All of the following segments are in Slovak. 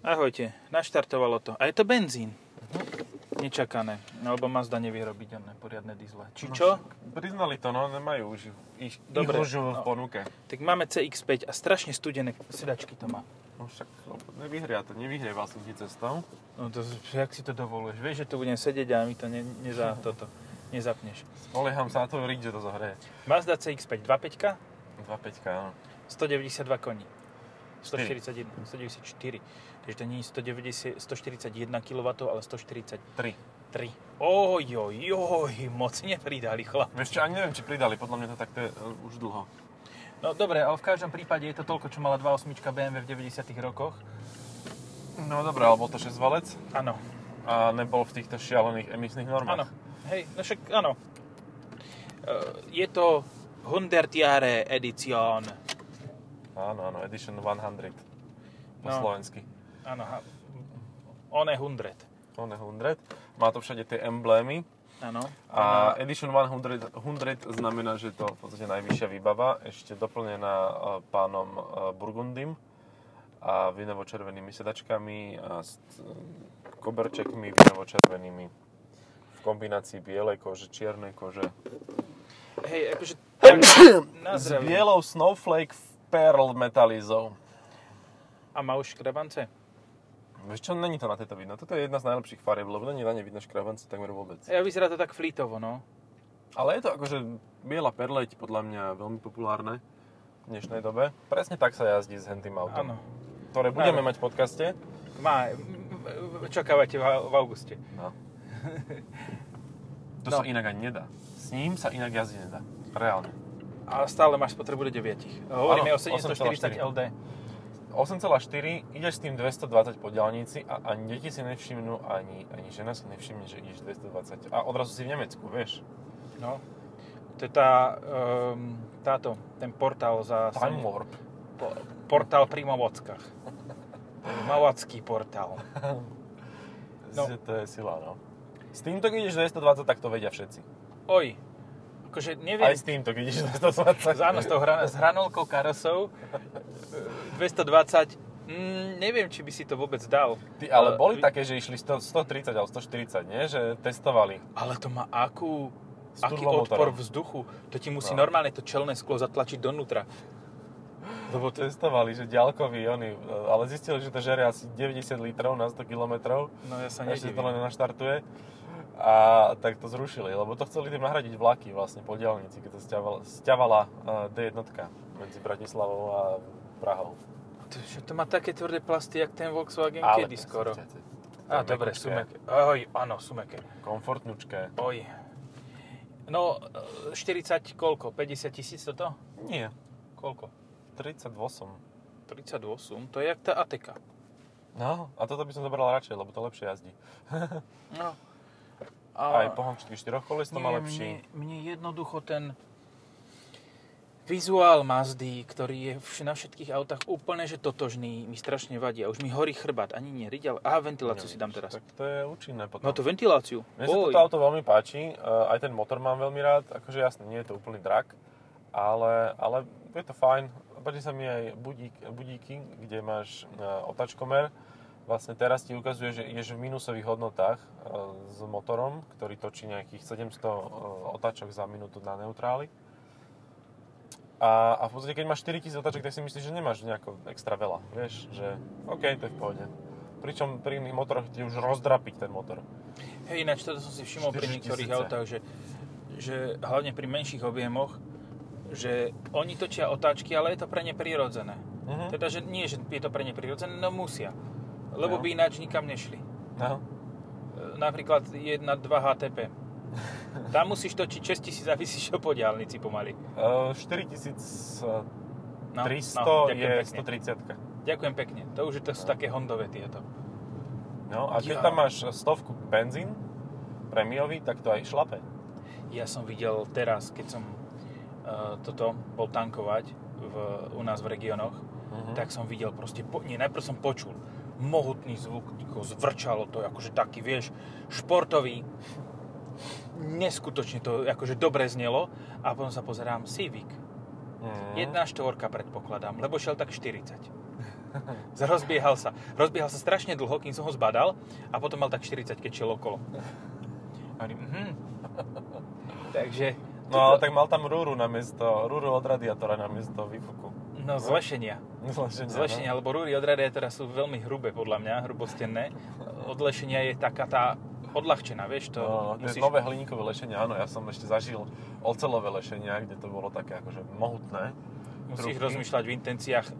Ahojte, naštartovalo to. A je to benzín. Nečakané. Lebo Mazda nevie robiť oné poriadne diesle. Či čo? Priznali to, no, nemajú už ich, Dobre, ich už v no. ponuke. Tak máme CX-5 a strašne studené sedačky to má. No však, lebo nevyhria to, nevyhrieval som ti cestou. No to, jak si to dovoluješ? Vieš, že tu budem sedieť a mi to ne, neza, toto, nezapneš. Spolieham sa na riť, že to zahreje. Mazda CX-5 2.5, 2.5, áno. 192 koní. Štyri. 141, 194. Takže to nie je 190, 141 kW, ale 143. 3. Oj, oj, oj, moc nepridali chlap. Vieš čo, ani neviem, či pridali, podľa mňa to takto je uh, už dlho. No dobre, ale v každom prípade je to toľko, čo mala 2.8 BMW v 90 rokoch. No dobré, ale bol to 6 valec Áno, a nebol v týchto šialených emisných áno. normách. Hej, no však áno. E, Je to 100 Jahre Edition. Áno, áno, Edition 100 po No. slovensky. Áno, ha- one 100. On je 100. Má to všade tie emblémy. Áno. A Edition 100, 100 znamená, že je to v podstate najvyššia výbava, ešte doplnená e, pánom e, Burgundym a vinovo-červenými sedačkami a s e, koberčekmi vinovo-červenými v kombinácii bielej kože, čiernej kože. Hej, akože... tak, S bielou Snowflake Pearl metalizou. A má už škrabance? Vieš čo, není to na tejto vidno. Toto je jedna z najlepších farieb, lebo není na ne vidno škrabance takmer vôbec. Ja vyzerá to tak flítovo, no. Ale je to akože biela perleť podľa mňa veľmi populárne v dnešnej dobe. Presne tak sa jazdí s hentým autom. Áno. Ktoré budeme Áno. mať v podcaste. Má, čakávate v, v auguste. No. To No. sa inak ani nedá. S ním sa inak jazdiť nedá. Reálne. A stále máš spotrebu do 9. Hovoríme Áno, o 740 8,4. LD. 8,4, ideš s tým 220 po diálnici a ani deti si nevšimnú, ani, ani žena si nevšimne, že ideš 220. A odrazu si v Nemecku, vieš. No. To je tá, um, táto, ten portál za... Time Warp. Po, portál pri Mavockách. Mavacký portál. No. To je sila, no. S týmto, keď ideš 220, tak to vedia všetci. Oj, akože neviem... Aj s týmto, keď ideš 220. Áno, s, tou hra, s hranolkou karosou e, 220, mm, neviem, či by si to vôbec dal. Ty, ale boli vy- také, že išli 100, 130 alebo 140, nie? Že testovali. Ale to má akú, aký odpor vzduchu. To ti musí No. normálne to čelné sklo zatlačiť donútra. Lebo testovali, že ďalkový oni, ale zistili, že to žere asi 90 litrov na 100 km. No ja sa Ešte to nedivím. len naštartuje. A tak to zrušili, lebo to chceli tým nahradiť vlaky vlastne po diálnici, keď to stiavala, stiavala eh, D1 medzi Bratislavou a Prahou. To, to má také tvrdé plasty, jak ten Volkswagen Ale kedy skoro. Á, dobre, mekučké, sú meké. Oj, áno, sú meké. Komfortnučké. Oj. No, e, 40 koľko? 50 tisíc toto? Nie, Koľko? 38. 38? To je jak tá Ateka. No, a toto by som zobral radšej, lebo to lepšie jazdí. No. Aj pohončky 4 koles to má lepší. Mne, mne jednoducho ten vizuál Mazdy, ktorý je na všetkých autách úplne že totožný, mi strašne vadí. A už mi horí chrbát. Ani nie riť, ale... Aha, ventiláciu si dám teraz. Tak to je účinné potom. No to ventiláciu. Mne sa Oj. toto auto veľmi páči, uh, aj ten motor mám veľmi rád, akože jasne, nie je to úplný drak, ale, ale je to fajn. Páči sa mi aj budík, budíky, kde máš uh, otačkomer. Vlastne teraz ti ukazuje, že ideš v minusových hodnotách uh, s motorom, ktorý točí nejakých 700 uh, otáčok za minútu na neutráli. A, a v podstate, keď máš 4000 otáčok, tak si myslíš, že nemáš nejako extra veľa. Vieš, že OK, to je v pohode. Pričom pri iných motoroch ti už rozdrapiť ten motor. Hej, ináč toto som si všimol pri 4000. niektorých autách, že, že hlavne pri menších objemoch, že oni točia otáčky, ale je to pre ne prirodzené. Mhm. Teda, že nie, že je to pre ne prirodzené, no musia. Lebo No. by ináč nikam nešli. No. E, Napríklad 1-2 HTP. Tam musíš točiť 6000 a vysíš po diálnici pomaly. Uh, 4300 No, no, je pekne. 130 Ďakujem pekne. To už to sú také hondové tieto. No a keď Ja. tam máš stovku benzín, prémiový, tak to aj šlape. Ja som videl teraz, keď som uh, toto bol tankovať v, u nás v regiónoch, Mhm. tak som videl proste, po, nie, najprv som počul mohutný zvuk, ako zvrčalo to, akože taký, vieš, športový. Neskutočne to akože dobre znelo a potom sa pozerám Civic. Mhm. Jedna štvorka predpokladám, lebo šiel tak 40. Rozbiehal sa. Rozbiehal sa strašne dlho, kým som ho zbadal a potom mal tak 40, keď šiel okolo. A hovorím, mhm. Takže... No ale tak mal tam rúru na miesto, rúru od radiátora na miesto výfuku. No, zlešenia. Zlešenia, Zlešenia, lebo rúry od radiátora sú veľmi hrubé, podľa mňa, hrubostenné. Odlešenia je taká tá odľahčená, vieš, to No, to je musíš... nové hliníkové lešenie, áno, ja som ešte zažil ocelové lešenia, kde to bolo také akože mohutné. Musíš Trúbky. rozmýšľať v intenciách uh,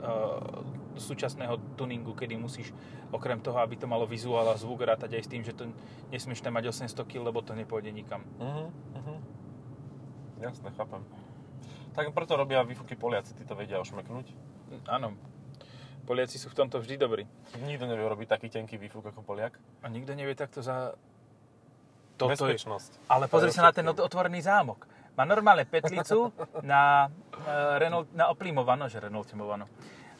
súčasného tuningu, kedy musíš okrem toho, aby to malo vizuál a zvuk rátať aj s tým, že to nesmieš tam mať 800 kg, lebo to nepôjde nikam. Uh-huh, uh-huh. Jasne, chápem. Tak preto robia výfuky Poliaci, tí to vedia ošmeknúť. Áno, Poliaci sú v tomto vždy dobrí. Nikto nevie robiť taký tenký výfuk ako Poliak. A nikto nevie takto za... Toto je... Bezpečnosť. Ale pozri je sa na ten otvorený zámok. Má normálne petlicu na, uh, Renault, na oplímovano, že Renault.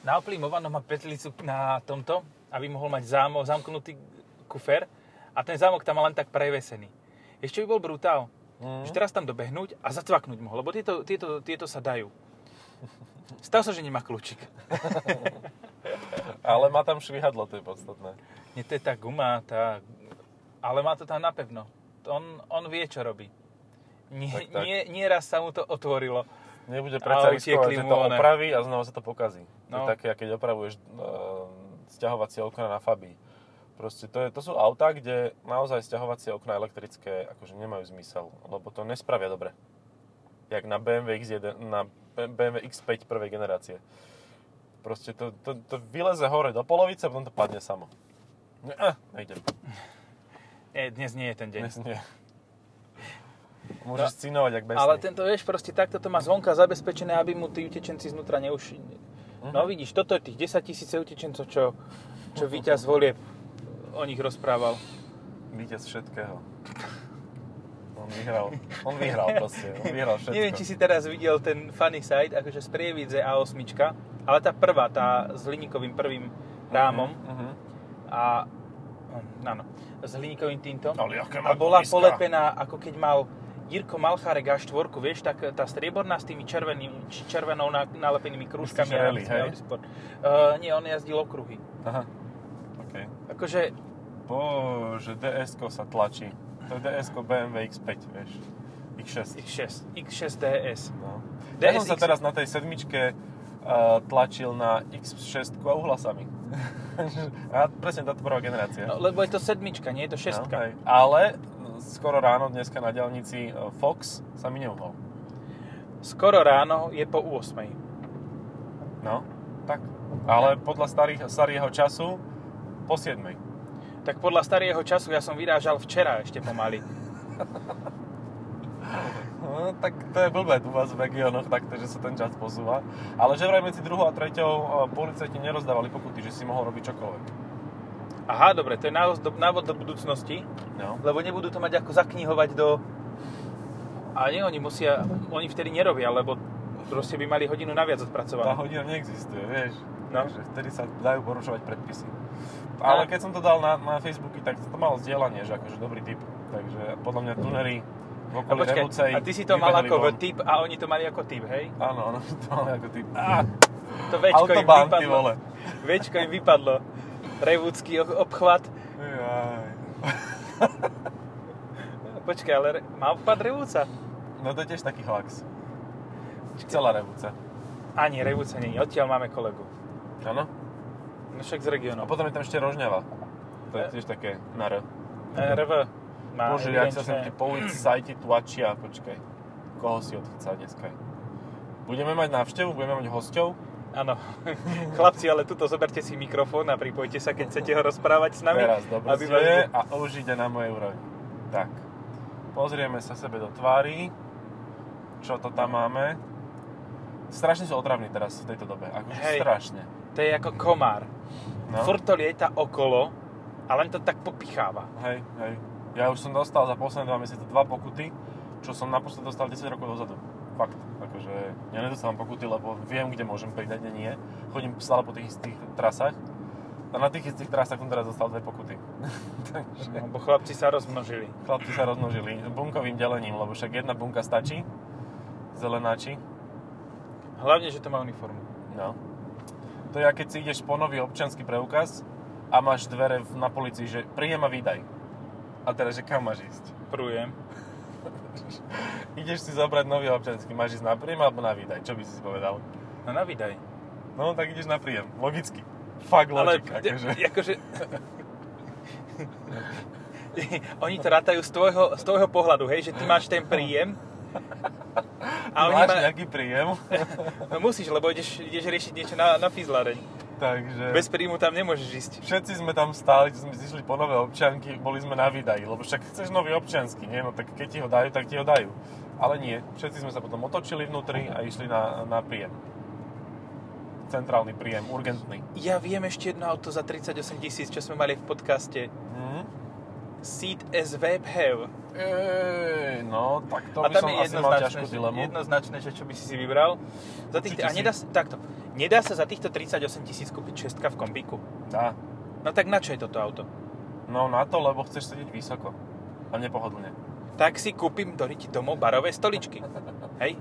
Na oplímovano má petlicu na tomto, aby mohol mať zámok, zamknutý kufer a ten zámok tam má len tak prevesený. Ešte by bol brutál, Mhm. že teraz tam dobehnúť a zacvaknúť mohol, lebo tieto, tieto, tieto sa dajú. Stav sa, že nemá kľúčik. Ale má tam švihadlo, to je podstatné. Nie, to je tá guma, tá... ale má to tam napevno. On, on vie, čo robí. Nie, Tak, tak. Nie, nie raz sa mu to otvorilo. Nebude predsa riskovať, že mu to opraví a znova sa to pokazí. To je No. také, keď opravuješ uh, sťahovacie okna na Fabii. Proste to, je, to sú autá, kde naozaj sťahovacie okna elektrické akože nemajú zmysel, lebo to nespravia dobre. Jak na BMW X1, na BMW X5 prvej generácie. Proste to, to, to vyleze hore do polovice a potom to padne samo. Ne, eh, nejdem. Nie, dnes nie je ten deň. Dnes nie. Môžeš cinovať, jak besný. Ale tento, vieš, proste takto to má zvonka zabezpečené, aby mu tí utečenci znútra neuši... Mhm. No vidíš, toto je tých 10 tisíce utečencov, čo, čo víťaz volieb o nich rozprával. Víťaz všetkého. On vyhral. On vyhral proste. On vyhral všetko. Neviem, či si teraz videl ten funny side, akože z Prievidze A8, ale tá prvá, tá s hliníkovým prvým rámom Uh-huh. a áno, s hliníkovým týmtom. Ale A bola gumiska. polepená, ako keď mal Jirko Malchárek A4, vieš, tak tá strieborná s tými červeným, červenou na, nalepenými krúžkami. Rally, hej? Uh, nie, on jazdil okruhy. Aha. OK. Akože, Bože, ds sa tlačí. To je ds BMW X5, vieš. X6. X6, X6 DS. No. Ja som sa DSX. teraz na tej sedmičke uh, tlačil na X6 a uhlasami. a presne táto prvá generácia. No, lebo je to sedmička, nie je to šestka. No, hej. Ale no, skoro ráno dneska na diaľnici uh, Fox sa mi neuhol. Skoro ráno je po 8. No, tak. Ale podľa starých, starého času po 7. Tak podľa starého času ja som vyrážal včera ešte pomaly. No, tak to je blbé u vás v regiónoch takto, že sa ten čas posúva. Ale že vraj medzi druhou a treťou e, policajti nerozdávali pokuty, že si mohol robiť čokoľvek. Aha, dobre, to je návod do, návod do budúcnosti, No. lebo nebudú to mať ako zaknihovať do... A nie, oni musia, oni vtedy nerobia, lebo proste by mali hodinu naviac Tá odpracovanú. hodina neexistuje, vieš. No. Takže vtedy sa dajú porušovať predpisy. Ale A- keď som to dal na, na Facebooky, tak to malo zdieľanie, že akože dobrý tip. Takže podľa mňa tunery v A, okolí počkaj, Revúcej a ty si to mal ako von. typ a oni to mali ako typ, hej? Áno, áno, to mali ako typ. Á, To Včko im vypadlo. vole. Včko im vypadlo. Revúcky o- obchvat. Jaj. Počkaj, ale re- má obchvat Revúca? No to je tiež taký hoax. Celá Revúca. Ani Revúca nie, odtiaľ máme kolegu. Áno. Však z A regiónu. potom je tam ešte Rožňava. To je tiež také na R. RV má Bože, jak sa sem tí policajti tlačia, počkaj. Koho si odchcá dneska? Budeme mať návštevu, budeme mať hosťov. Áno. Chlapci, ale tuto zoberte si mikrofón a pripojte sa, keď chcete ho rozprávať s nami. Teraz dobre aby vás... a už ide na mojej úrovni. Tak, pozrieme sa sebe do tvári, čo to tam máme. Strašne sú otravní teraz v tejto dobe, akože Hej. strašne. To je ako komár. No. Furt to lieta okolo a len to tak popicháva. Hej, hej. Ja už som dostal za posledné dva mesiace dva pokuty, čo som naposled dostal 10 rokov dozadu. Fakt, akože ja nedostávam pokuty, lebo viem, kde môžem pridať, kde nie. Chodím stále po tých istých trasách. A na tých istých trasách som teraz dostal dve pokuty. Takže Lebo chlapci sa rozmnožili. chlapci sa rozmnožili bunkovým delením, lebo však jedna bunka stačí. Zelenáči. Hlavne, že to má uniformu. No. To je, keď si ideš po nový občianský preukaz a máš dvere na policii, že príjem a výdaj. A teraz, že kam máš ísť? Prújem. Ideš si zobrať nový občianský, máš ísť na príjem alebo na výdaj? Čo by si si povedal? No na výdaj. No, tak ideš na príjem. Logicky. Fuck Ale logic, akože. akože... oni to rátajú z tvojho, z tvojho pohľadu, hej, že ty máš ten príjem a oni máš ma... nejaký príjem, No musíš, lebo ideš, ideš riešiť niečo na, na fizlareň. takže... Bez príjmu tam nemôžeš ísť. Všetci sme tam stáli, sme si išli po nové občianky, boli sme na výdaji, lebo však chceš nový občiansky, nie? No tak keď ti ho dajú, tak ti ho dajú. Ale nie, všetci sme sa potom otočili vnútri a išli na, na príjem. Centrálny príjem, urgentný. Ja viem ešte jedno auto za 38 tisíc, čo sme mali v podcaste. Mhm. Seat as web have. Ej, no, tak to a by tam som je jednoznačné, že, dilemu. jednoznačné, že čo by si si vybral. Za tých, Určite a si- nedá, sa- takto, nedá sa za týchto 38 tisíc kúpiť šestka v kombíku. Dá. No tak na čo je toto auto? No na to, lebo chceš sedieť vysoko. A nepohodlne. Tak si kúpim do riti domov barové stoličky. Hej?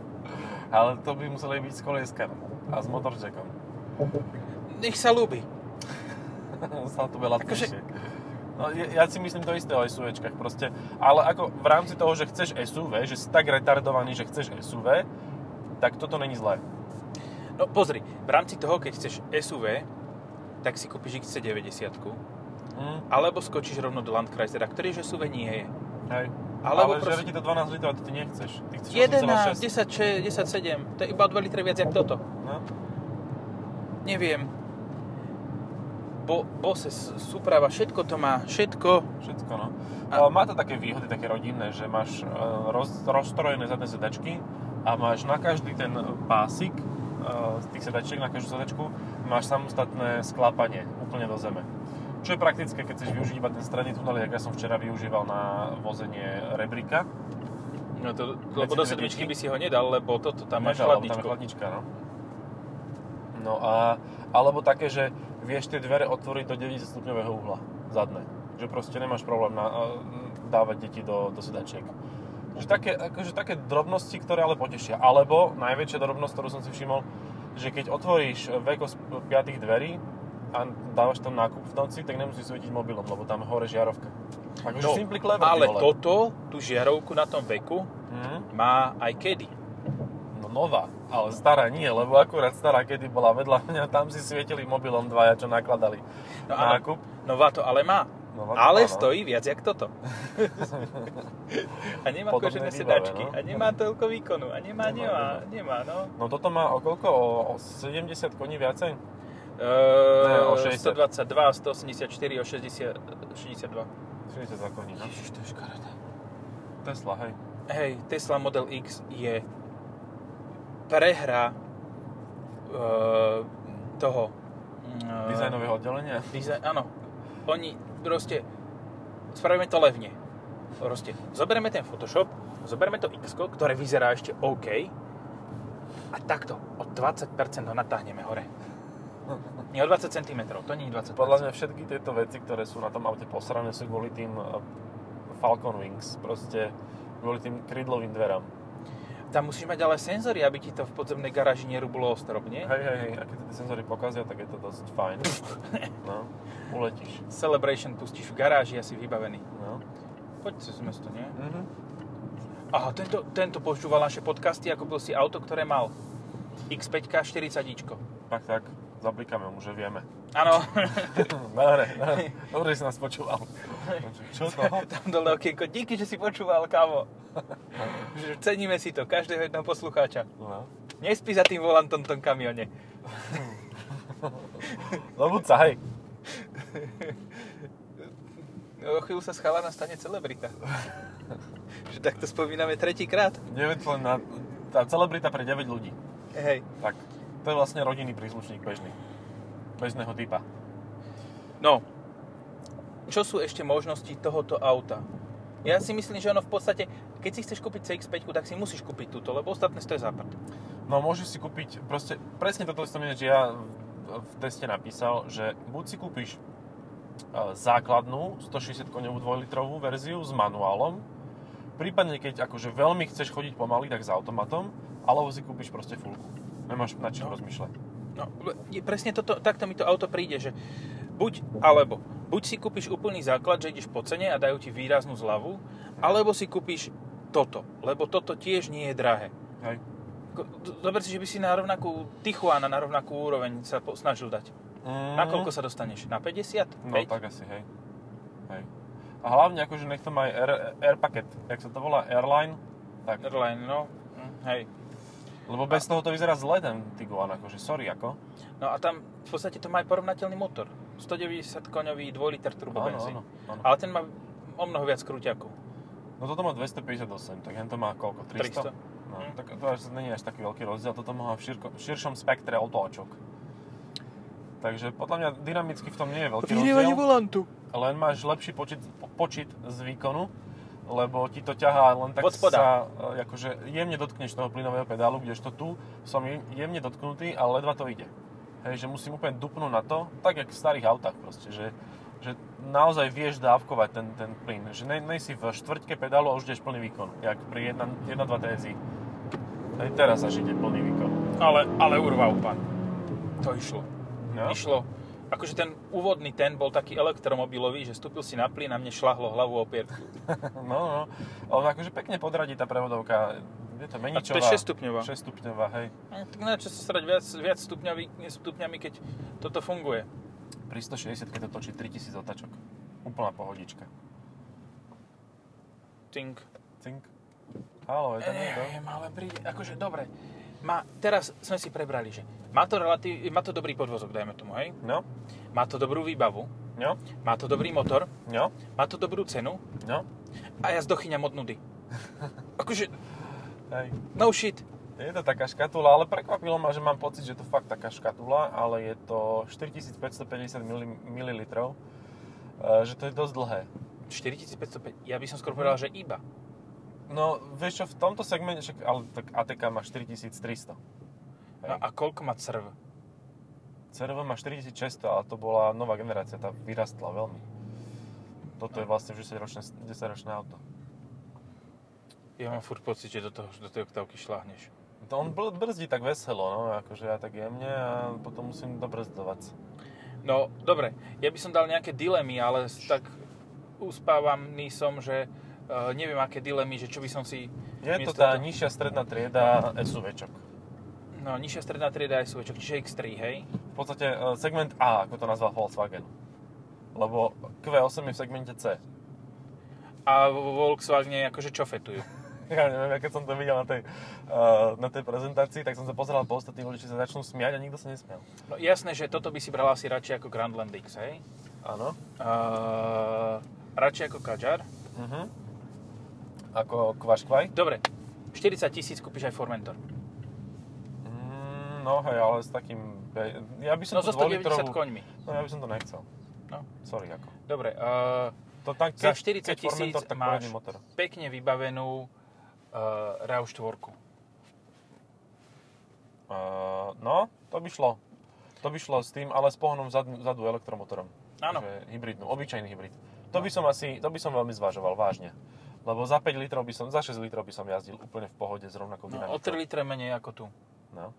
Ale to by museli byť s kolieskami a s motorčekom. Nech sa ľúbi. Stalo to veľa Akože-. No, ja, ja si myslím to isté o SUVčkách proste. Ale ako v rámci toho, že chceš SUV, že si tak retardovaný, že chceš SUV, tak toto není zlé. No pozri, v rámci toho, keď chceš SUV, tak si kúpiš XC90, Hm, alebo skočíš rovno do Landkreisera, ktorý že SUV nie je. hej. Alebo Ale proste- ti to 12 litrov a ty, ty nechceš. Ty chceš 11, 10, 8,6. 10, 7, to je iba o 2 litre viac jak toto. No. Neviem. Bo, Bose, S- Suprava, všetko to má, všetko. Všetko, no. A- Ale má to také výhody, také rodinné, že máš e, roz, rozstrojené zadné sedačky a máš na každý ten pásik e, z tých sedačiek, na každú sedačku, máš samostatné sklápanie úplne do zeme. Čo je praktické, keď chceš využiť iba ten stredný tunel, jak ja som včera využíval na vozenie rebríka. No to, lebo do sedmičky by si ho nedal, lebo toto tam máš lebo Tam je chladničku. chladnička, no. No a, alebo také, že vieš tie dvere otvoriť do 90 stupňového uhla, zadné. Že proste nemáš problém na, dávať deti do, do sedačiek. Že také, akože také drobnosti, ktoré ale potešia. Alebo najväčšia drobnosť, ktorú som si všimol, že keď otvoríš veko z piatých dverí a dávaš tam nákup v noci, tak nemusíš svietiť mobilom, lebo tam hore žiarovka. Akože No, simply clever, ale toto, tú žiarovku na tom veku, Mhm. má aj kedy. No nová, ale stará nie, lebo akurát stará, kedy bola vedľa mňa, tam si svietili mobilom dvaja, čo nakladali No nákup. Nová to ale má. No, ale áno. stojí viac jak toto. a nemá Podobné kožené sedačky. no. A nemá toľko výkonu. A nemá, Nemá, nemá, nemá, no. No toto má o koľko? O, o 70 koní viacej? Uh, o 60. 122, 184, o 60, 62. 62 koní, no. Ježiš, to je škaredé. Tesla, hej. Hej, Tesla Model X je prehra uh, toho uh, Dizajnového oddelenia. Dizaj- áno. Oni proste spravíme to levne. Proste zoberieme ten Photoshop, zoberieme to X, ktoré vyzerá ešte OK a takto o 20% ho natáhneme hore. Nie o 20 cm, to nie je 20 Podľa mňa všetky tieto veci, ktoré sú na tom aute posrané, sú kvôli tým uh, Falcon Wings. Proste kvôli tým krydlovým dverám. Tam musíš mať ale senzory, aby ti to v podzemnej garáži nerúblo o strop, nie? Hej, hej, hej. A keď tie senzory pokazia, tak je to dosť fajn. No, uletíš. Celebration pustíš v garáži, asi vybavený. No. Poď cez mesto, nie? Mhm. Aha, tento, tento počúval naše podcasty a kúpil si auto, ktoré mal X5 40 Tak, tak. Zablikáme mu, že vieme. Áno. Dobre, dobre. Dobre, si nás počúval. Čo to? Tam dole okienko. Díky, že si počúval, kámo. Ceníme si to, každého jedného poslucháča. No. Nespí za tým volantom tom kamione. No buď sa, hej. O chvíľu sa schala stane celebrita. že takto spomíname tretíkrát. 9 len na... Tá celebrita pre 9 ľudí. Hej. Tak. To je vlastne rodinný príslušník bežný. Bežného typa. No, čo sú ešte možnosti tohoto auta? Ja si myslím, že ono v podstate, keď si chceš kúpiť CX-5, tak si musíš kúpiť túto, lebo ostatné stojí za prd. No môžeš si kúpiť, proste, presne toto som ináč ja v teste napísal, že buď si kúpiš e, základnú 160 koňovú 2-litrovú verziu s manuálom, prípadne keď akože veľmi chceš chodiť pomaly, tak s automatom, alebo si kúpiš proste fullku. Nemáš na čím No. rozmýšľať. No, je- presne toto, takto mi to auto príde, že buď alebo. Buď si kúpiš úplný základ, že ideš po cene a dajú ti výraznú zľavu, alebo si kúpiš toto, lebo toto tiež nie je drahé. Hej. Si, že by si na rovnakú Tijuana, na rovnakú úroveň sa snažil dať. Mm, Na koľko sa dostaneš? Na 50? No 5? tak asi, hej. hej. A hlavne akože nech to má aj air, air packet, jak sa to volá, airline, tak. Airline, no. Hm, Hej. Lebo bez toho to vyzerá zle ten Tiguan, akože sorry ako. No a tam v podstate to má aj porovnateľný motor. 190 koňový 2 liter turbo Áno, benzín. áno, áno. Ale ten má o mnoho viac krúťakov. No toto má 258, tak to má koľko? 300? 300. No, Hm. tak to až není až taký veľký rozdiel, toto má v širko, širšom spektre otáčok. Takže podľa mňa dynamicky v tom nie je veľký rozdiel, volantu. len máš lepší počet, počet z výkonu, lebo ti to ťahá len tak Od spoda. sa, akože jemne dotkneš toho plynového pedálu, kdežto tu som jem- jemne dotknutý, ale ledva to ide. Hej, že musím úplne dupnúť na to, tak jak v starých autách proste, že, že naozaj vieš dávkovať ten, ten plyn, že ne, nej si v štvrťke pedálu a už ideš plný výkon, jak pri 1.2 TSI. Hej, teraz až ide plný výkon. Ale, ale urval pán. To išlo. No? Išlo. Akože ten úvodný ten bol taký elektromobilový, že vstúpil si na plyn a mne šlahlo hlavu o pierku. No, no. Ale akože pekne podradí tá prevodovka. Je to A to meničová. je 6 stupňová. 6 stupňová, hej. Eh, Tak na čo sa srať viac, viac stupňami, stupňami, keď toto funguje. Pri 160 keď to točí 3000 otačok. Úplná pohodička. Tink. Cink. Halo, je to niekto? Neviem, ale príde, akože dobre. Má, teraz sme si prebrali, že má to, relatív, má to dobrý podvozok, dajme tomu, hej? No, Má to dobrú výbavu, no, má to dobrý motor, no, má to dobrú cenu no. a ja zdochyňam od nudy. Akože, Hej. no shit. Je to taká škatula, ale prekvapilo ma, že mám pocit, že to fakt taká škatula, ale je to 4550 ml, že to je dosť dlhé. 4505, ja by som skôr povedal, že iba. No, vieš čo, v tomto segmente, však, ale tak ATK má 4300. No a koľko má crv? CRV má 4600, ale to bola nová generácia, tá vyrastla veľmi. Toto je vlastne už 10-ročné, 10-ročné auto. Ja mám furt pocit, že do, toho, do tej oktávky šláhneš. To on br- brzdí tak veselo, no, akože ja tak jemne a potom musím dobrzdovať. No, dobre, ja by som dal nejaké dilemy, ale tak uspávaný som, že uh, neviem, aké dilemy, že čo by som si... Je to tá toho- nižšia stredná trieda SUVčok. No, nižšia stredná trieda je SUV, čiže X3, hej? V podstate e, segment A, ako to nazval Volkswagen. Lebo Q8 je v segmente C. A vo Volkswagene akože čo fetujú? Ja neviem, ja keď som to videl na tej, uh, na tej prezentácii, tak som sa pozeral po ostatných ľudí, či sa začnú smiať a nikto sa nesmial. No jasné, že toto by si bral asi radšej ako Grandland X, hej? Áno. Uh, radšej ako Kadjar. Uh-huh. Ako kvaškvaj. Dobre, 40 tisíc kúpiš aj Formentor. Mm, no hej, ale s takým... Ja by som No to so 190 dvojlitrovú- koňmi. No ja by som to nechcel. No. Sorry, ako. Dobre, uh, To tak, Za keď, 40 keď Formentor, tisíc máš motor. pekne vybavenú uh, RAV4. Uh, no, to by šlo. To by šlo s tým, ale s pohonom vzadu, vzadu elektromotorom. Áno. Hybridnú, obyčajný hybrid. To by som asi, to by som veľmi zvažoval, vážne. Lebo za 5 litrov by som, za 6 litrov by som jazdil úplne v pohode s rovnakou No, dynamikou. o 3 litre menej ako tu. No.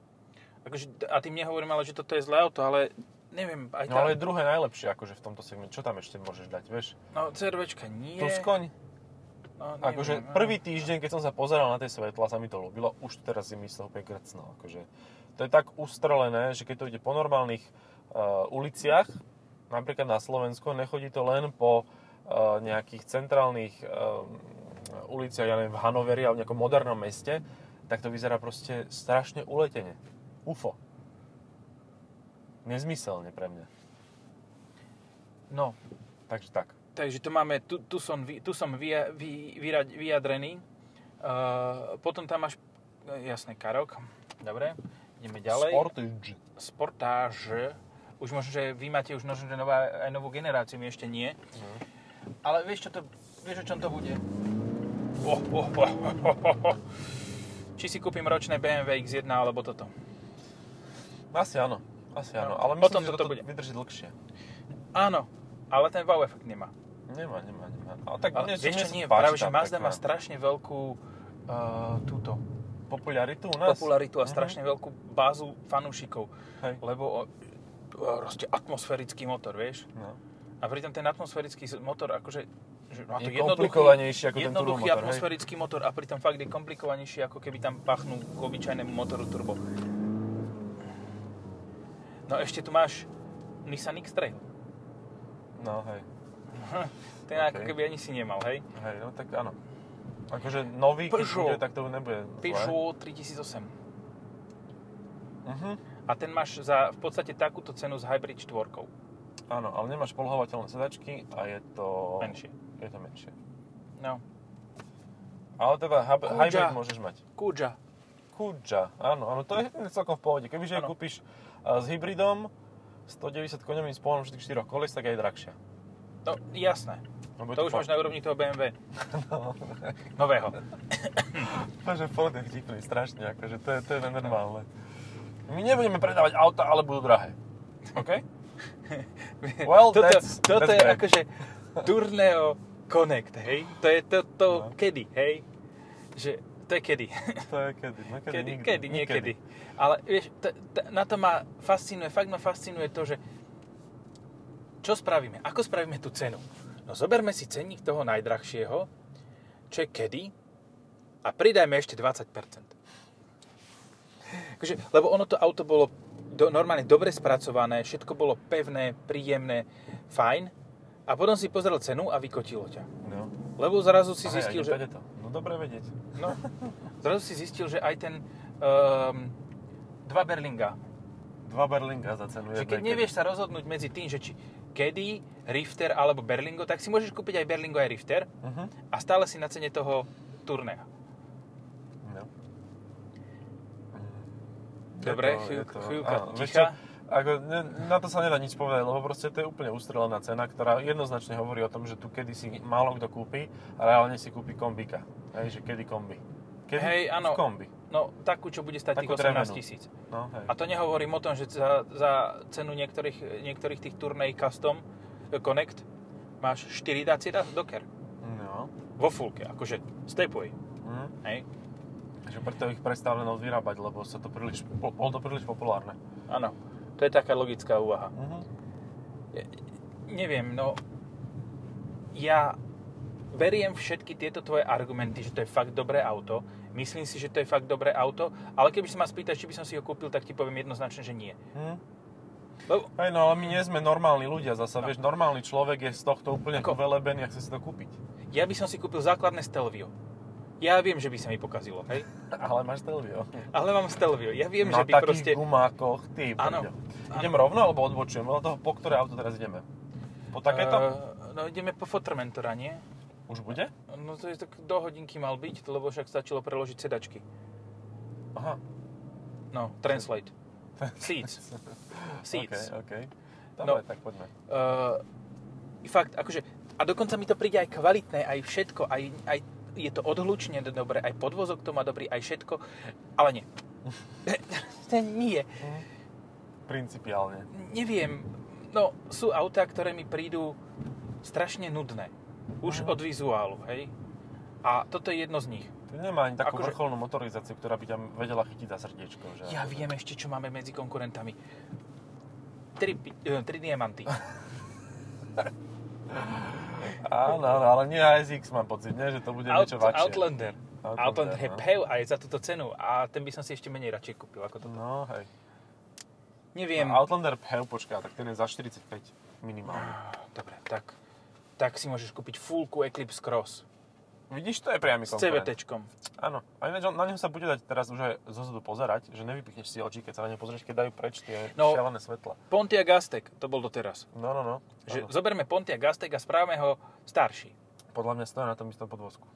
Akože, a tým nehovorím ale, že toto je zlé auto, ale neviem, aj no tá... ale je druhé najlepšie akože v tomto segmente. Čo tam ešte môžeš dať, vieš? No, CRVčka nie. Tuskoň? No, neviem, Akože no. prvý týždeň, keď som sa pozeral na tie svetla, sa mi to ľúbilo. Už teraz je mi z toho úplne. Akože, to je tak ustrelené, že keď to ide po normálnych uh, uliciach, napríklad na Slovensku, nechodí to len po uh, nejakých centrálnych uh, uliciach, ja neviem, v Hanoveri alebo v nejakom modernom meste, tak to vyzerá proste strašne uletene. UFO. Nezmyselne pre mňa. No, Takže tak. Takže to máme, tu, tu som, tu som vy, vy, vyra- vyjadrený. Uh, potom tam máš, e, jasné, Karok. Dobre, ideme ďalej. Sportage. Sportage. Už možno, že vy máte už možno, že nová, aj novú generáciu, my ešte nie. Mhm. Ale vieš, čo to, vieš, o čom to bude? Oh, oh, oh, oh, oh, oh. Či si kúpim ročné BMW X1 alebo toto. Asi áno. Asi áno. No, Ale potom myslím, že toto toto bude. vydrží dlhšie. Áno, ale ten wow efekt nemá. Nemá, nemá, nemá. Ale tak Ale mne, vieš čo, nie, práve, že Mazda má strašne veľkú uh, túto popularitu u nás? popularitu a Mhm. strašne veľkú bázu fanúšikov. Hej. Lebo o, proste atmosférický motor, vieš? No. A pritom ten atmosférický motor, akože že má to Je jednoduchý, komplikovanejší ako ten jednoduchý turbomotor, hej? atmosférický motor a pritom fakt je komplikovanejší, ako keby tam pachnú k obyčajnému motoru turbo. No ešte tu máš Nissan X-Trail. No, hej. Ten ako OK. keby ani si nemal, hej? Hej, no tak áno. Akože nový, keď Peugeot. bude, tak to nebude zlé. Peugeot 3008. Mhm. A ten máš za v podstate takúto cenu s Hybrid 4. Áno, ale nemáš polohovateľné sedačky a je to... Menšie. Je to menšie. No. Ale teda hab- hybrid môžeš mať. Kuja. Kuja, áno, áno, to je celkom v pohode. Kebyže Áno. kúpiš a, s hybridom, 190 koňovým spolom všetkých 4 koles, tak aj drahšia. No, jasné. Lebo je To už máš na úrovni toho BMW. Nového. Takže Ford je vtipný, strašne, akože to je, to je nenormálne. My nebudeme predávať auta, ale budú drahé. OK? Well, toto, that's- toto that's je great. akože Tourneo Connect, hej? To je to, to No. kedy, hej? Že to je kedy. To je kedy, no kedy, Kedy, nikdy. kedy, niekedy. Ale vieš, t- t- na to ma fascinuje, fakt ma fascinuje to, že čo spravíme? Ako spravíme tú cenu? No zoberme si cenník toho najdrahšieho, čo je kedy, a pridajme ešte 20%. Akože, lebo ono to auto bolo do, normálne dobre spracované, všetko bolo pevné, príjemné, fajn, a potom si pozrel cenu a vykotilo ťa. No. Lebo zrazu si Aha, zistil, že... to. No dobre vedieť. No, zrazu si zistil, že aj ten um, dva Berlinga, Dva Berlinga za cenu že keď jednej nevieš sa rozhodnúť medzi tým, že či Kedy, Rifter alebo Berlingo, tak si môžeš kúpiť aj Berlingo aj Rifter. Mhm. a stále si na cene toho Tournea. No. Dobre, Je to- chvíľ- je to- chvíľka áno, ticha. Ako, ne, na to sa nedá nič povedať, lebo proste to je úplne ustrelená cena, ktorá jednoznačne hovorí o tom, že tu kedy si málo kto kúpi a reálne si kúpi kombika. Hej, že kedy kombi. Kedy Hej, áno. kombi. No, takú, čo bude stať Takú tých 18 drevenú. tisíc. No, hej. A to nehovorím o tom, že za, za cenu niektorých, niektorých tých turnej Custom eh, Connect máš 4 dacie da- doker. No. Vo fullke, akože stepway. Mhm. Hej? Takže preto ich prestali vyrábať, lebo sa to príliš, bolo to príliš populárne. Áno. To je taká logická úvaha. Mhm. Neviem, no... Ja beriem všetky tieto tvoje argumenty, že to je fakt dobré auto. Myslím si, že to je fakt dobré auto, ale keby si ma spýtaš, či by som si ho kúpil, tak ti poviem jednoznačne, že nie. Mhm. Lebo, Hej, no ale my nie sme normálni ľudia zasa, No. vieš, normálny človek je z tohto úplne Ako- velebený a chce si to kúpiť. ja by som si kúpil základné Stelvio. Ja viem, že by sa mi pokazilo, hej? Ale máš Stelvio. Ale mám Stelvio. Ja viem, Na že by proste... gumákoch, ty Áno. Idem rovno alebo odbočujem? Podľa toho, po ktoré auto teraz ideme? Po takéto? Uh, no ideme po Fotormentora, nie? Už bude? No to je tak do hodinky mal byť, lebo však stačilo preložiť sedačky. Aha. No, translate. Seats. Seats. OK, OK. No. Dobre, tak poďme. Uh, fakt, akože, a dokonca mi to príde aj kvalitné, aj všetko, aj, aj je to odhlučne dobre, aj podvozok to má dobrý, aj všetko, ale nie. nie. Principiálne. Neviem, no sú autá, ktoré mi prídu strašne nudné. Už Mhm. od vizuálu, hej? A toto je jedno z nich. Nemá ani takú Akože- vrcholnú motorizáciu, ktorá by ťa vedela chytiť za srdiečko. Že? Ja viem ešte, čo máme medzi konkurentami. Tri, eh, tri diamanty. Áno, áno, ale nie ASX mám pocit, nie? že to bude Out, niečo vačšie. Outlander. Outlander, Outlander je no. PHEV a je za túto cenu a ten by som si ešte menej radšej kúpil ako toto. No, hej. Neviem. No, Outlander PHEV, počká, tak ten je za 45 minimálne. Dobre, tak, tak si môžeš kúpiť fullku Eclipse Cross Vidíš, to je priamy s. CVTčkom. Áno. A ináč na neho sa bude dať teraz už aj zozadu pozerať, že nevypichneš si oči, keď sa na ne pozrieš, keď dajú preč tie No. šialené svetla. Pontiac Aztek, to bol doteraz. No, no, no. Že Áno. zoberme Pontiac Aztek a správame ho starší. Podľa mňa stojí na tom istom podvozku.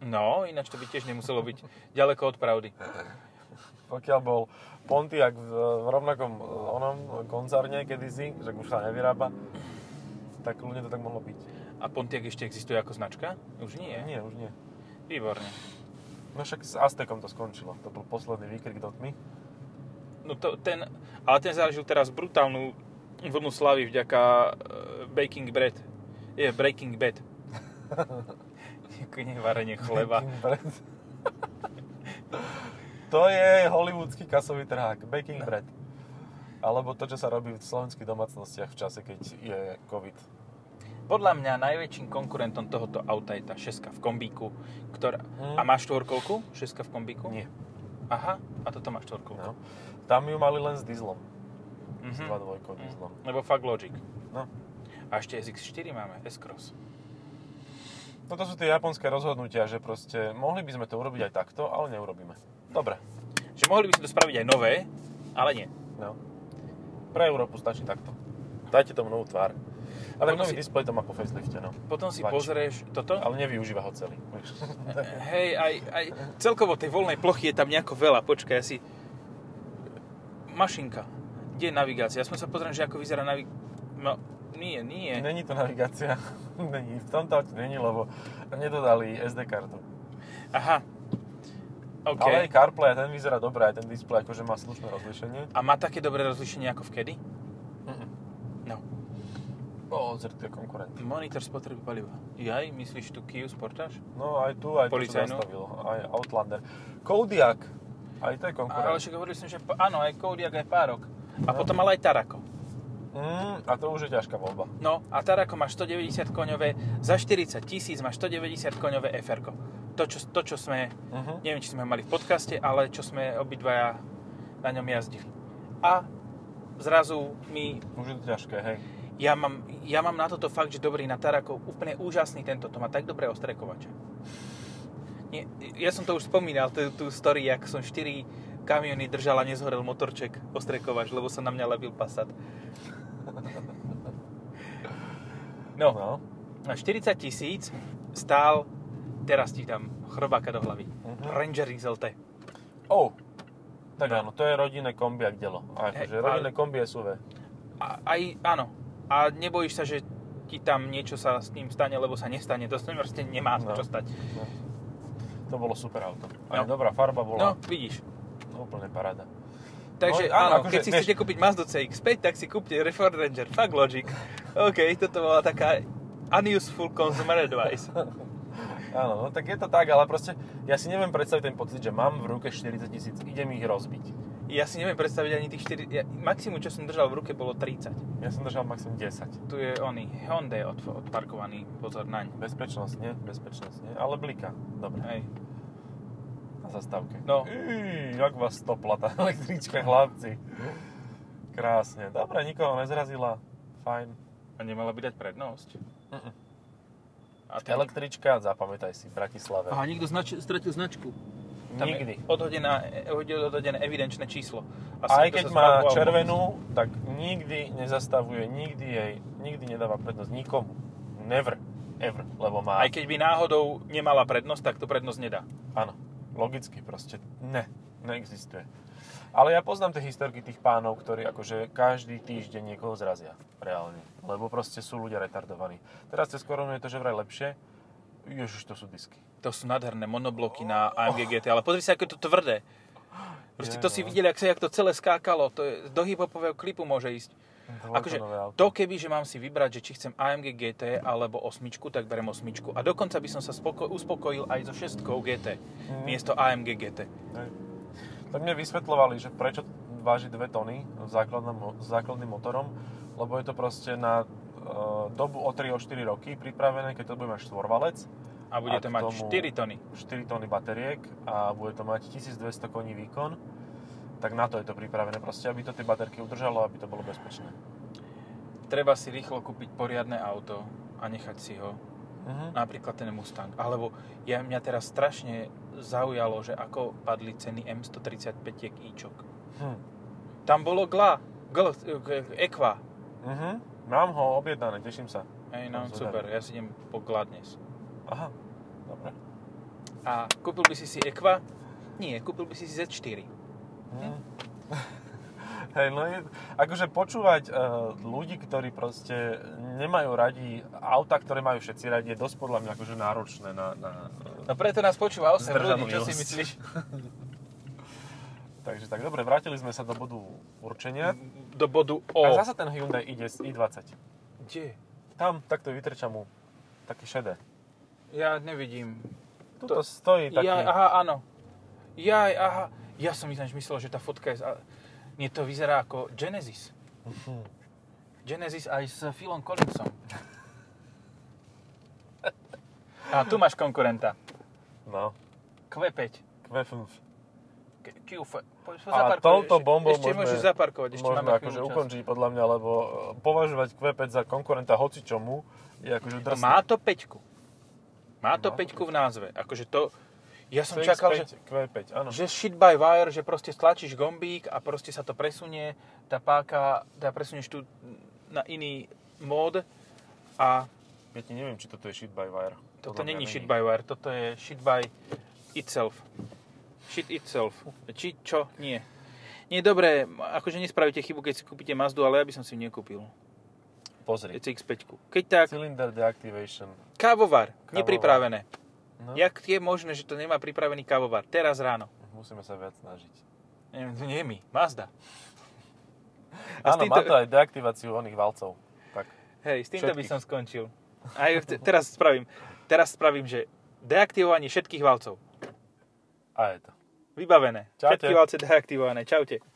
No, ináč to by tiež nemuselo byť ďaleko od pravdy. Pokiaľ bol Pontiac v, v rovnakom eh, onom koncerne kedysi, že už sa nevyrába, tak ľudne to tak mohlo byť. A Pontiac ešte existuje ako značka? Už nie. Nie, už nie. Výborne. No však s Aztekom to skončilo. To bol posledný výkrik do tmy. No to, ten, ale ten zažil teraz brutálnu vlnu slavy vďaka uh, Baking Bread. Je, Breaking Bad. Nevarenie chleba. To je hollywoodsky kasový trhák, baking No. bread. Alebo to, čo sa robí v slovenských domácnostiach v čase, keď je COVID. Podľa mňa najväčším konkurentom tohoto auta je tá šeska v kombíku, ktorá... Mm. A má štvorkolku? Šeska v kombíku? Nie. Aha, a toto má štvorkolku. No. Tam ju mali len s dieslom. S Mhm. 2.2 dieslom. Lebo fakt Logic. No. A ešte SX4 máme, S-Cross. Toto sú tie japonské rozhodnutia, že proste mohli by sme to urobiť aj takto, ale neurobíme. Dobre. Že mohli by sme to spraviť aj nové, ale nie. No. Pre Európu stačí takto. Dajte tomu novú tvár. A tak Potom nový si- displej to má po facelifte, no. Potom si Vač. pozrieš toto. Ale nevyužíva ho celý. Hej, aj, aj celkovo tej voľnej plochy je tam nejako veľa. Počkaj, asi... Mašinka. Kde je navigácia? Ja som sa pozriem, že ako vyzerá navig... No, nie, nie. Není to navigácia. Není. V tomto aute není, lebo nedodali SD kartu. Aha. OK. Ale aj CarPlay, ten vyzerá dobre, aj ten displej akože má slušné rozlišenie. A má také dobré rozlišenie ako v kedy? No. O, zrť, to je konkurent. Monitor spotreby paliva. Jaj, myslíš tu Kia Sportage? No aj tu, aj tu, čo Policajnú? zastavilo. Aj Outlander. Kodiaq. Aj to je konkurent. Ale však hovorili som, že áno, aj Kodiaq, aj Párok. A No. potom ale aj Tarako. Mm, a to už je ťažká voľba. No a Tarako má 190 koňové, za 40 tisíc má 190 koňové fr to čo, to, čo sme, Mhm. neviem, či sme mali v podcaste, ale čo sme obidvaja na ňom jazdili. A zrazu mi, Už je to ťažké, hej. Ja mám, ja mám na toto fakt, že dobrý na Tarako, úplne úžasný tento, to má tak dobré ostrekovače. Nie, ja som to už spomínal, tú, tú story, jak som 4 kamiony držal a nezhorel motorček ostrekovač, lebo sa na mňa lebil Passat. No, No. na 40 tisíc stál, teraz ti dám chrobáka do hlavy, Mhm. Ranger XLT. Oh. Tak No. áno, to je rodinné kombi, ak delo. A akože ale- rodinné kombi SUV. A, aj, áno. A nebojíš sa, že ti tam niečo sa s tým stane, lebo sa nestane. To sa proste nemá No. čo stať. No. To bolo super auto. Aj No. dobrá farba No, bola. vidíš. Úplne paráda. Takže No, áno, akože, keď si vieš- chcete kúpiť Mazda CX-5, tak si kúpte Ford Ranger. Fuck logic. OK, toto bola taká unuseful consumer advice. Áno, no tak je to tak, ale proste ja si neviem predstaviť ten pocit, že mám v ruke 40 tisíc, idem ich rozbiť. Ja si neviem predstaviť ani tých 4... Ja, maximum, čo som držal v ruke, bolo 30. Ja som držal maximum 10. Tu je oný Hyundai od, odparkovaný. Pozor naň. Bezpečnosť, nie? Bezpečnosť, nie? Ale blika. Dobre. Hej. Na zastávke. No. Iii, jak vás stopla tá električka, chlapci. Krásne. Dobre, nikoho nezrazila. Fajn. A nemala by dať prednosť. Mm-mm. A ten... Električka, zapamätaj si, v Bratislave. Aha, niekto znač- stratil značku. Tam Nikdy. Je odhodená, odhodené evidenčné číslo. Aj niekto keď má červenú, tak nikdy nezastavuje, nikdy jej, nikdy nedáva prednosť nikomu. Never. Ever. Lebo má... Aj keď by náhodou nemala prednosť, tak to prednosť nedá. Áno. Logicky proste. Ne. Neexistuje. Ale ja poznám tie historky tých pánov, ktorí akože každý týždeň niekoho zrazia. Reálne. Lebo proste sú ľudia retardovaní. Teraz cez koronu je to že vraj lepšie. Ježiš, to sú disky. To sú nádherné monobloky na AMG GT, ale pozri sa, ako je to tvrdé. Proste to si no. videli, ak sa jak to celé skákalo. To je, do hip-hopového klipu môže ísť. Akože to keby, že mám si vybrať, že či chcem AMG GT alebo osmičku, tak berem osmičku. A dokonca by som sa spoko- uspokojil aj so šestkou GT, Mhm. miesto AMG GT. Hej. Tak mne vysvetľovali, že prečo váži 2 tony s základným, základným motorom, lebo je to proste na e, dobu o 3-4 roky pripravené, keď to bude mať štvorvalec, A bude A to mať tomu- 4 tony. 4 tony bateriek a bude to mať 1200 koní výkon, tak na to je to pripravené proste, aby to tie baterky udržalo, aby to bolo bezpečné. Treba si rýchlo kúpiť poriadne auto a nechať si ho. Mhm. Napríklad ten Mustang. Alebo ja, mňa teraz strašne zaujalo, že ako padli ceny M135 ičok. Hm. Tam bolo GLA, GL, Equa. Mhm. Mám ho objednané, teším sa. Hej, no, super, ja si idem po GLA dnes. Aha, dobre. A kúpil by si si Equa? Nie, kúpil by si si Z4. Hm. Hej, no je, akože počúvať uh, ľudí, ktorí proste nemajú radi auta, ktoré majú všetci radi, je dosť podľa mňa akože náročné na, na No preto nás počúva 8 ľudí, čo si myslíš? Takže tak dobre, vrátili sme sa do bodu určenia. Do bodu O. A zasa ten Hyundai ide z i20. Kde? Tam, takto vytrča mu také šedé. Ja nevidím. Tuto stojí taký... Jaj, aha, áno. Jaj, aha. Ja som ináč myslel, že tá fotka je... z- a- Nie, to vyzerá ako Genesis. Genesis aj s Philom Collinsom. A tu máš konkurenta. No, Q5. Q5. K- Q5. Poď sa A touto bombou Ešte môžeme, môžeš zaparkovať. Ešte môžeme akože ukončiť podľa mňa, lebo e, považovať Q5 za konkurenta hocičomu je akože drsné. má to peťku. Má to peťku v názve. Akože to... Ja som CX-5, čakal, že, Q5, áno. že shit by wire, že proste stlačíš gombík a proste sa to presunie, tá páka, tá presunieš tu na iný mód a Ja ti neviem, či toto je shit by wire. toto není shit by wire, toto je shit by itself. Shit itself. Či čo? Nie. Nie, dobre, akože nespravíte chybu, keď si kúpite Mazdu, ale ja by som si ju nekúpil. Pozri. CX-5. Keď tak, Cylinder deactivation. Kávovar, Kávovar. nepripravené. No, Jak je možné, že to nemá pripravený kávovar? Teraz ráno. musíme sa viac snažiť. Nie, nie my, Mazda. A Áno, týmto- má to aj deaktiváciu oných valcov. Tak. Hej, s týmto by Všetkých. som skončil. Aj te- teraz spravím. Teraz spravím, že deaktivovanie všetkých valcov. A je to. Vybavené. Čaute. Všetky valce deaktivované. Čaute.